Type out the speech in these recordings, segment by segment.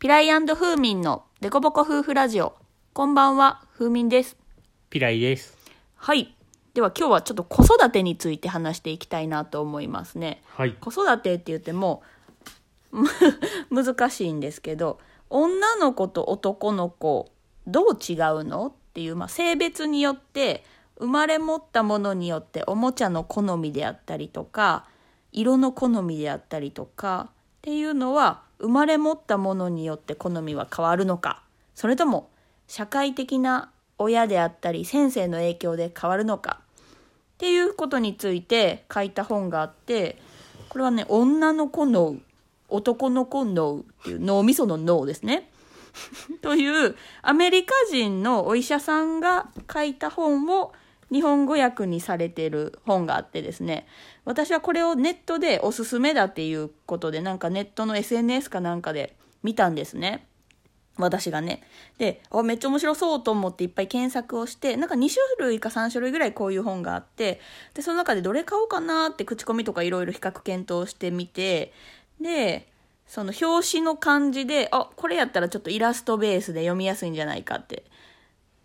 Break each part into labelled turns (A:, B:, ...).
A: ピライフーミンのデコボコ夫婦ラジオ。こんばんは、フーミンです。
B: ピライです。
A: はい。では今日はちょっと子育てについて話していきたいなと思いますね。
B: はい。
A: 子育てって言っても、む 難しいんですけど、女の子と男の子、どう違うのっていう、まあ、性別によって、生まれ持ったものによっておもちゃの好みであったりとか、色の好みであったりとか、っていうのは、生まれ持ったものによって好みは変わるのか、それとも、社会的な親であったり先生の影響で変わるのか、っていうことについて書いた本があって、これはね、女の子脳、男の子脳っていう脳みその脳ですね。というアメリカ人のお医者さんが書いた本を日本語訳にされてる本があってですね私はこれをネットでおすすめだっていうことでなんかネットの SNS かなんかで見たんですね。私がね。であめっちゃ面白そうと思っていっぱい検索をしてなんか2種類か3種類ぐらいこういう本があってでその中でどれ買おうかなって口コミとかいろいろ比較検討してみてでその表紙の感じであこれやったらちょっとイラストベースで読みやすいんじゃないかって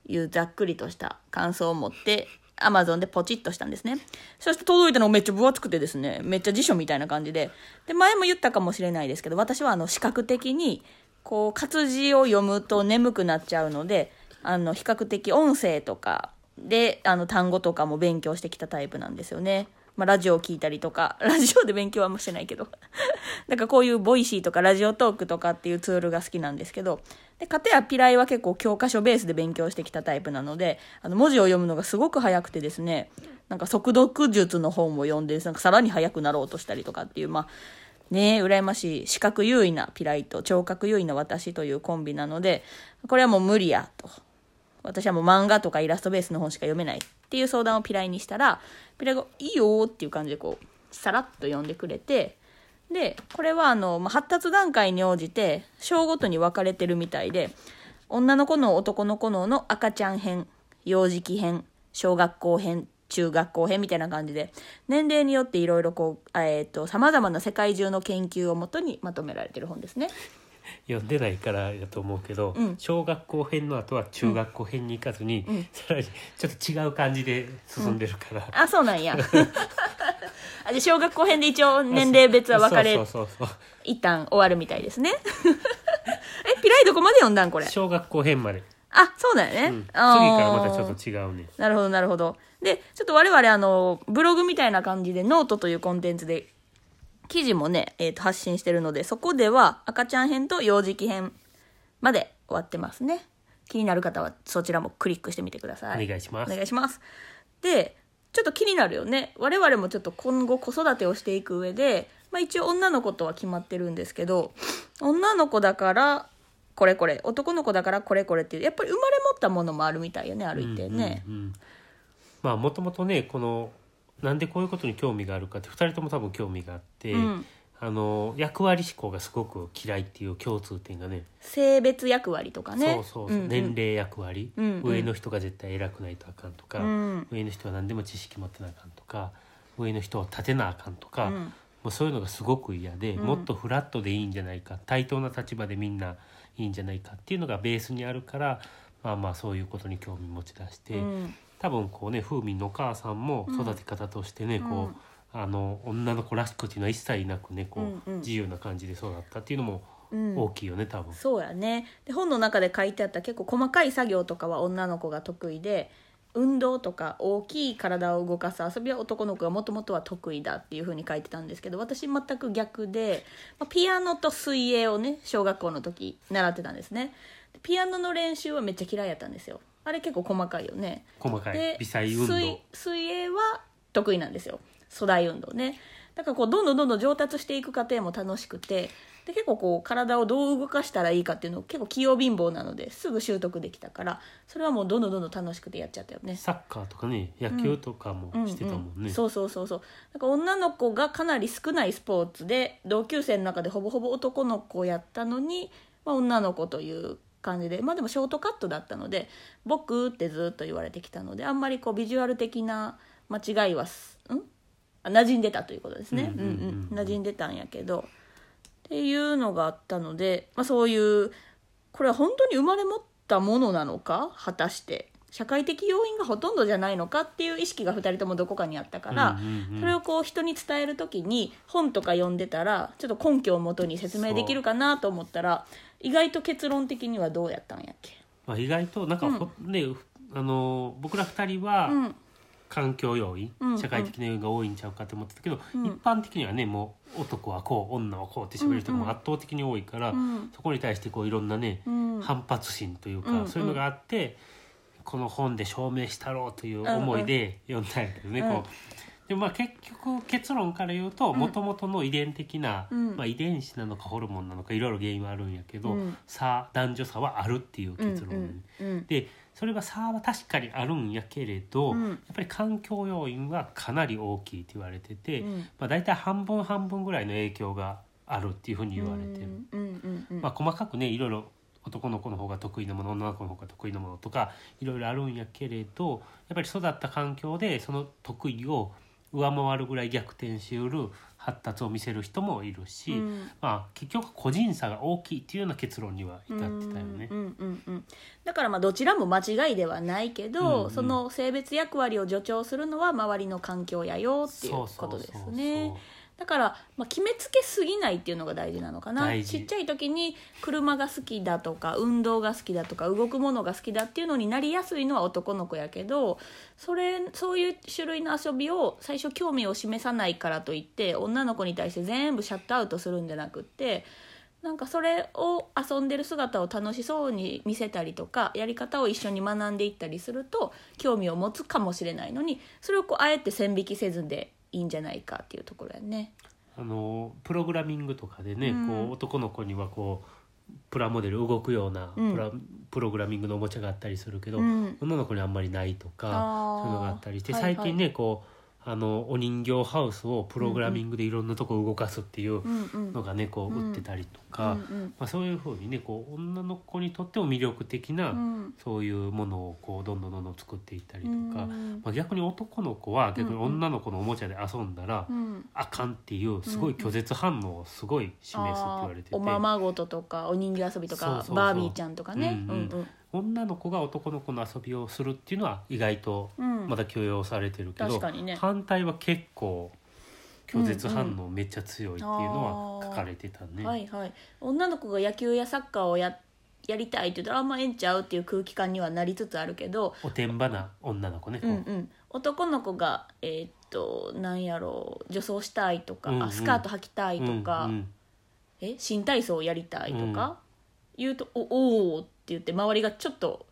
A: いうざっくりとした感想を持ってアマゾンでポチッとしたんですねそして届いたのめっちゃ分厚くてですねめっちゃ辞書みたいな感じでで前も言ったかもしれないですけど私はあの視覚的にこう活字を読むと眠くなっちゃうのであの比較的音声とかであの単語とかも勉強してきたタイプなんですよね。まあ、ラジオを聞いたりとか、ラジオで勉強はあんましてないけど。だかこういう Voicy とか Radiotalk とかっていうツールが好きなんですけど、で、かたやピライは結構教科書ベースで勉強してきたタイプなので、あの文字を読むのがすごく早くてですね、なんか速読術の本を読んで、なんかさらに早くなろうとしたりとかっていう、まあ、ねえ、羨ましい視覚優位なピライと聴覚優位な私というコンビなので、これはもう無理やと。私はもう漫画とかイラストベースの本しか読めないっていう相談をピライにしたら、ピライがいいよっていう感じでこう、さらっと読んでくれて、で、これはあの、まあ、発達段階に応じて、章ごとに分かれてるみたいで、女の子の男の子のの赤ちゃん編、幼児期編、小学校編、中学校編みたいな感じで、年齢によっていろいろこう、えっ、と、様々な世界中の研究をもとにまとめられてる本ですね。
B: 読んでないからだと思うけど、
A: うん
B: 小学校編の後は中学校編に行かずに、
A: うん
B: さらにちょっと違う感じで進んでるから。
A: あ、そうなんや。あで小学校編で一応年齢別は分かれ
B: そうそうそう
A: 一旦終わるみたいですね。え、ピライどこまで読んだんこれ？
B: 小学校編まで、
A: あ、そうだよね。
B: うん、次からまたちょっと違うね
A: なるほど、なるほど。で、ちょっと我々あの、ブログみたいな感じでノートというコンテンツで記事もね、えーと発信してるので、そこでは赤ちゃん編と幼児期編まで終わってますね。気になる方はそちらもクリックしてみてください。
B: お願いします
A: お願いします。で、ちょっと気になるよね。我々もちょっと今後子育てをしていく上で、まあ一応女の子とは決まってるんですけど、女の子だからこれこれ、男の子だからこれこれっていう、やっぱり生まれ持ったものもあるみたいよね、歩いてね。
B: うんうんうんまあもともとねこのなんでこういうことに興味があるかって2人とも多分興味があって、
A: うん。
B: あの役割思考がすごく嫌いっていう共通点がね
A: 性別役割とかね。
B: そうそうそう、
A: んん。
B: 年齢役割、
A: うんうん。
B: 上の人が絶対偉くないとあかんとか、
A: うん。
B: 上の人は何でも知識持ってなあかんとか上の人を立てなあかんとか、
A: うん。
B: もうそういうのがすごく嫌で、
A: うん。
B: もっとフラットでいいんじゃないか対等な立場でみんないいんじゃないかっていうのがベースにあるからまあまあそういうことに興味持ち出して、
A: うん
B: 多分こうね風味のお母さんも育て方としてね、こうあの女の子らしくっていうのは一切なくねこう、
A: うんうん。
B: 自由な感じで育ったっていうのも
A: うん。
B: 大きいよね多分。
A: そうやね。で本の中で書いてあった結構細かい作業とかは女の子が得意で運動とか大きい体を動かす遊びは男の子がもともとは得意だっていうふうに書いてたんですけど私全く逆で、まあピアノと水泳をね小学校の時習ってたんですね。でピアノの練習はめっちゃ嫌いやったんですよあれ結構細かいよね。
B: 細かい。
A: で
B: 微細運動。
A: 水水泳は得意なんですよ。粗大運動ね。だからこうどんどんどんどん上達していく過程も楽しくて。で結構こう体をどう動かしたらいいかっていうのを結構器用貧乏なのですぐ習得できたからそれはもうどんどんどんどん楽しくてやっちゃったよね。
B: サッカーとかね野球とかもしてたもんね、
A: うんうんそうそうそうそう。なんか女の子がかなり少ないスポーツで同級生の中でほぼほぼ男の子やったのに、まあ、女の子という感じで。まあでもショートカットだったので「僕」ってずっと言われてきたのであんまりこうビジュアル的な間違いはすん？あ馴染んでたということですね、うん。馴染んでたんやけど。っていうのがあったので、まあ、そういうこれは本当に生まれ持ったものなのか？果たして社会的要因がほとんどじゃないのかっていう意識が2人ともどこかにあったから、
B: うんうんうん。
A: それをこう人に伝える時に本とか読んでたらちょっと根拠をもとに説明できるかなと思ったら意外と結論的にはどうやったんやっけ？
B: まあ、意外となんかほ、ねあの僕ら二人は
A: うん。
B: 環境要因、
A: うん
B: 社会的な要因が多いんちゃうかって思ってたけど、
A: うん。
B: 一般的にはねもう男はこう女はこうって喋る人が
A: うんうん。
B: 圧倒的に多いから、
A: うん。
B: そこに対してこういろんなね、
A: うん。
B: 反発心というか、
A: うんうん。
B: そういうのがあってこの本で証明したろうという思いで読んだんやけどね、
A: うん。
B: こう。でもまあ結局結論から言うと
A: ん。
B: もともとの遺伝的な、
A: うん。
B: まあ、遺伝子なのかホルモンなのかいろいろ原因はあるんやけど、
A: うん。
B: 差男女差はあるっていう
A: うん
B: 結論、
A: うんうん
B: でそれは差は確かにあるんやけれど、
A: うん。
B: やっぱり環境要因はかなり大きいと言われてて、
A: うん。
B: まあ、大体半分半分ぐらいの影響があるっていうふうに言われてる。まあ、細かくねいろいろ男の子の方が得意なもの女の子の方が得意なものとかいろいろあるんやけれどやっぱり育った環境でその得意を上回るぐらい逆転しうる発達を見せる人もいるし、
A: うん
B: まあ、結局個人差が大きいっていうような結論には至ってたよね。
A: うんうんうんうんだからまあどちらも間違いではないけど、
B: うんうん
A: その性別役割を助長するのは周りの環境やよっていう
B: そうそう
A: ことです
B: そう
A: ね。だから、まあ、決めつけすぎないっていうのが大事なのかな。ちっちゃい時に車が好きだとか運動が好きだとか動くものが好きだっていうのになりやすいのは男の子やけどそれそういう種類の遊びを最初興味を示さないからといって女の子に対して全部シャットアウトするんじゃなくってなんかそれを遊んでる姿を楽しそうに見せたりとかやり方を一緒に学んでいったりすると興味を持つかもしれないのにそれをこうあえて線引きせずでいいんじゃないかっていうところやね。
B: あのプログラミングとかでね、
A: うん。
B: こう男の子にはこうプラモデル動くような
A: うん。
B: プラ,、プログラミングのおもちゃがあったりするけど、
A: うん。
B: 女の子にあんまりないとか
A: あー。
B: そういうのがあったりして
A: はいはい。
B: 最近ね、こうあのお人形ハウスをプログラミングでいろんなとこ動かすっていうのがねこう
A: うん
B: 売ってたりとか、まあ、そういうふうにねこう女の子にとっても魅力的な、
A: うん。
B: そういうものをこうどんどんどんどん作っていったりとか、
A: うん。
B: まあ、逆に男の子は逆に女の子のおもちゃで遊んだら、
A: うん。
B: あかんっていうすごい拒絶反応をすごい示すって言われてて、
A: おままごととかお人形遊びとかバービーちゃんとかね
B: 女の子が男の子の遊びをするっていうのは意外と
A: うん。うん
B: まだ許容されてるけど、
A: 確かにね。
B: 反対は結構拒絶反応めっちゃ強いっていうのは書かれてたね。
A: はいはい。女の子が野球やサッカーをややりたいって言ったらあんまええんちゃうっていう空気感にはなりつつあるけど、
B: おてんばな女の子ね、こう
A: うん。う。ん、男の子がえーっとなんやろう女装したいとか、
B: うんうん。
A: あスカート履きたいとか、
B: うんうん。
A: え新体操やりたいとか、言うと「おおー」って言って周りがちょっと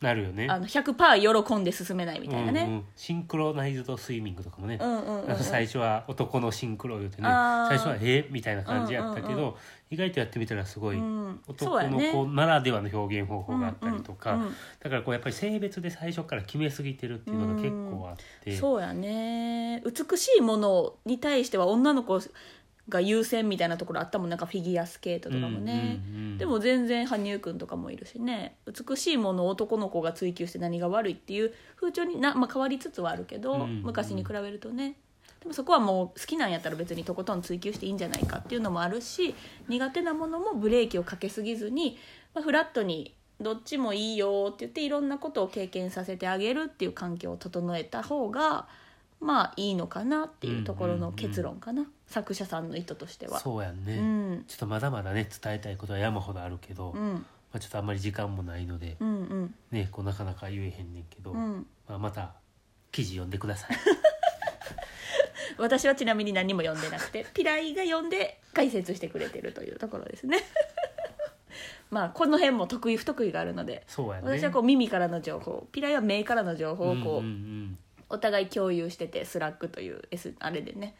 B: なるよね。
A: あの100%喜んで進めないみたいなね。
B: うんうん。シンクロナイズドスイミングとかもね、
A: うんうんうん
B: 最初は男のシンクロ言うてね。最初は「えみたいな感じやったけど、
A: うんうん
B: 意外とやってみたらすごい、男の子ならではの表現方法があったりとか、
A: うんうんうん
B: だからこうやっぱり性別で最初から決めすぎてるっていうのが結構あって、
A: そうやね。美しいものに対しては女の子が優先みたいなところあったもんなんかフィギュアスケートとかもね、
B: うんうんうん
A: でも全然羽生くんとかもいるしね。美しいものを男の子が追求して何が悪いっていう風潮にな、まあ、変わりつつはあるけど、
B: うんうん。
A: 昔に比べるとね。でもそこはもう好きなんやったら別にとことん追求していいんじゃないかっていうのもあるし苦手なものもブレーキをかけすぎずに、まあ、フラットにどっちもいいよって言っていろんなことを経験させてあげるっていう環境を整えた方がまあいいのかなっていうところの結論かな、作者さんの意図としては。
B: そうやんね、
A: うん。
B: ちょっとまだまだね伝えたいことは山ほどあるけど、ま
A: うん。
B: あ、ちょっとあんまり時間もないので、
A: うんうん。
B: ねこうなかなか言えへんねんけど、
A: うん。
B: まあ、また記事読んでください。
A: 私はちなみに何も読んでなくてピライが読んで解説してくれてるというところですね。まあこの辺も得意不得意があるので
B: ね。
A: 私はこう耳からの情報ピライは目からの情報をこう、
B: うんうんうん。
A: お互い共有してて Slack という、S、あれでね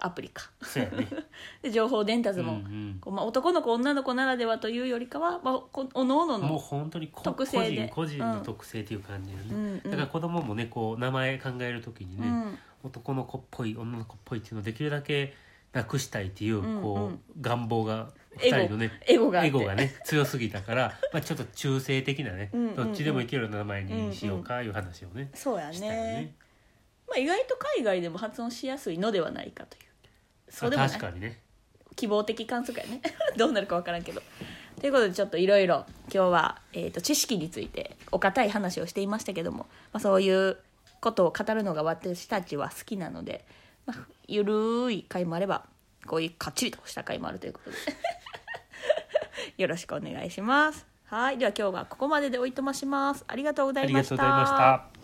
A: アプリか。
B: そうやね。
A: で情報伝達も、
B: うんうん。
A: こうまあ、男の子女の子ならではというよりかは、まあ、こおのおのの特性で。
B: 個人個人の特性っていう感じよね、
A: うんうん。
B: だから子供もねこう名前考える時にね、
A: うん。
B: 男の子っぽい女の子っぽいっていうのをできるだけなくしたいっていう,、
A: うん
B: こう
A: うん
B: 願望が
A: エゴ
B: 二人のね
A: エゴが
B: エゴがね強すぎたから まあちょっと中性的なね、
A: うんうんうん。
B: どっちでもいけるような名前にしようかいう話をね、
A: そうやね。
B: したよね。
A: まあ、意外と海外でも発音しやすいのではないかというそうでも
B: あ
A: ない。
B: 確かにね。
A: 希望的観測やね。どうなるか分からんけど。ということでちょっといろいろ今日は、えー、と知識についてお堅い話をしていましたけども、まあ、そういうことを語るのが私たちは好きなので、まあ、ゆるい回もあればこういうかっちりとした回もあるということで。よろしくお願いします。はい、では今日はここまででおいとまします。
B: ありがとうございました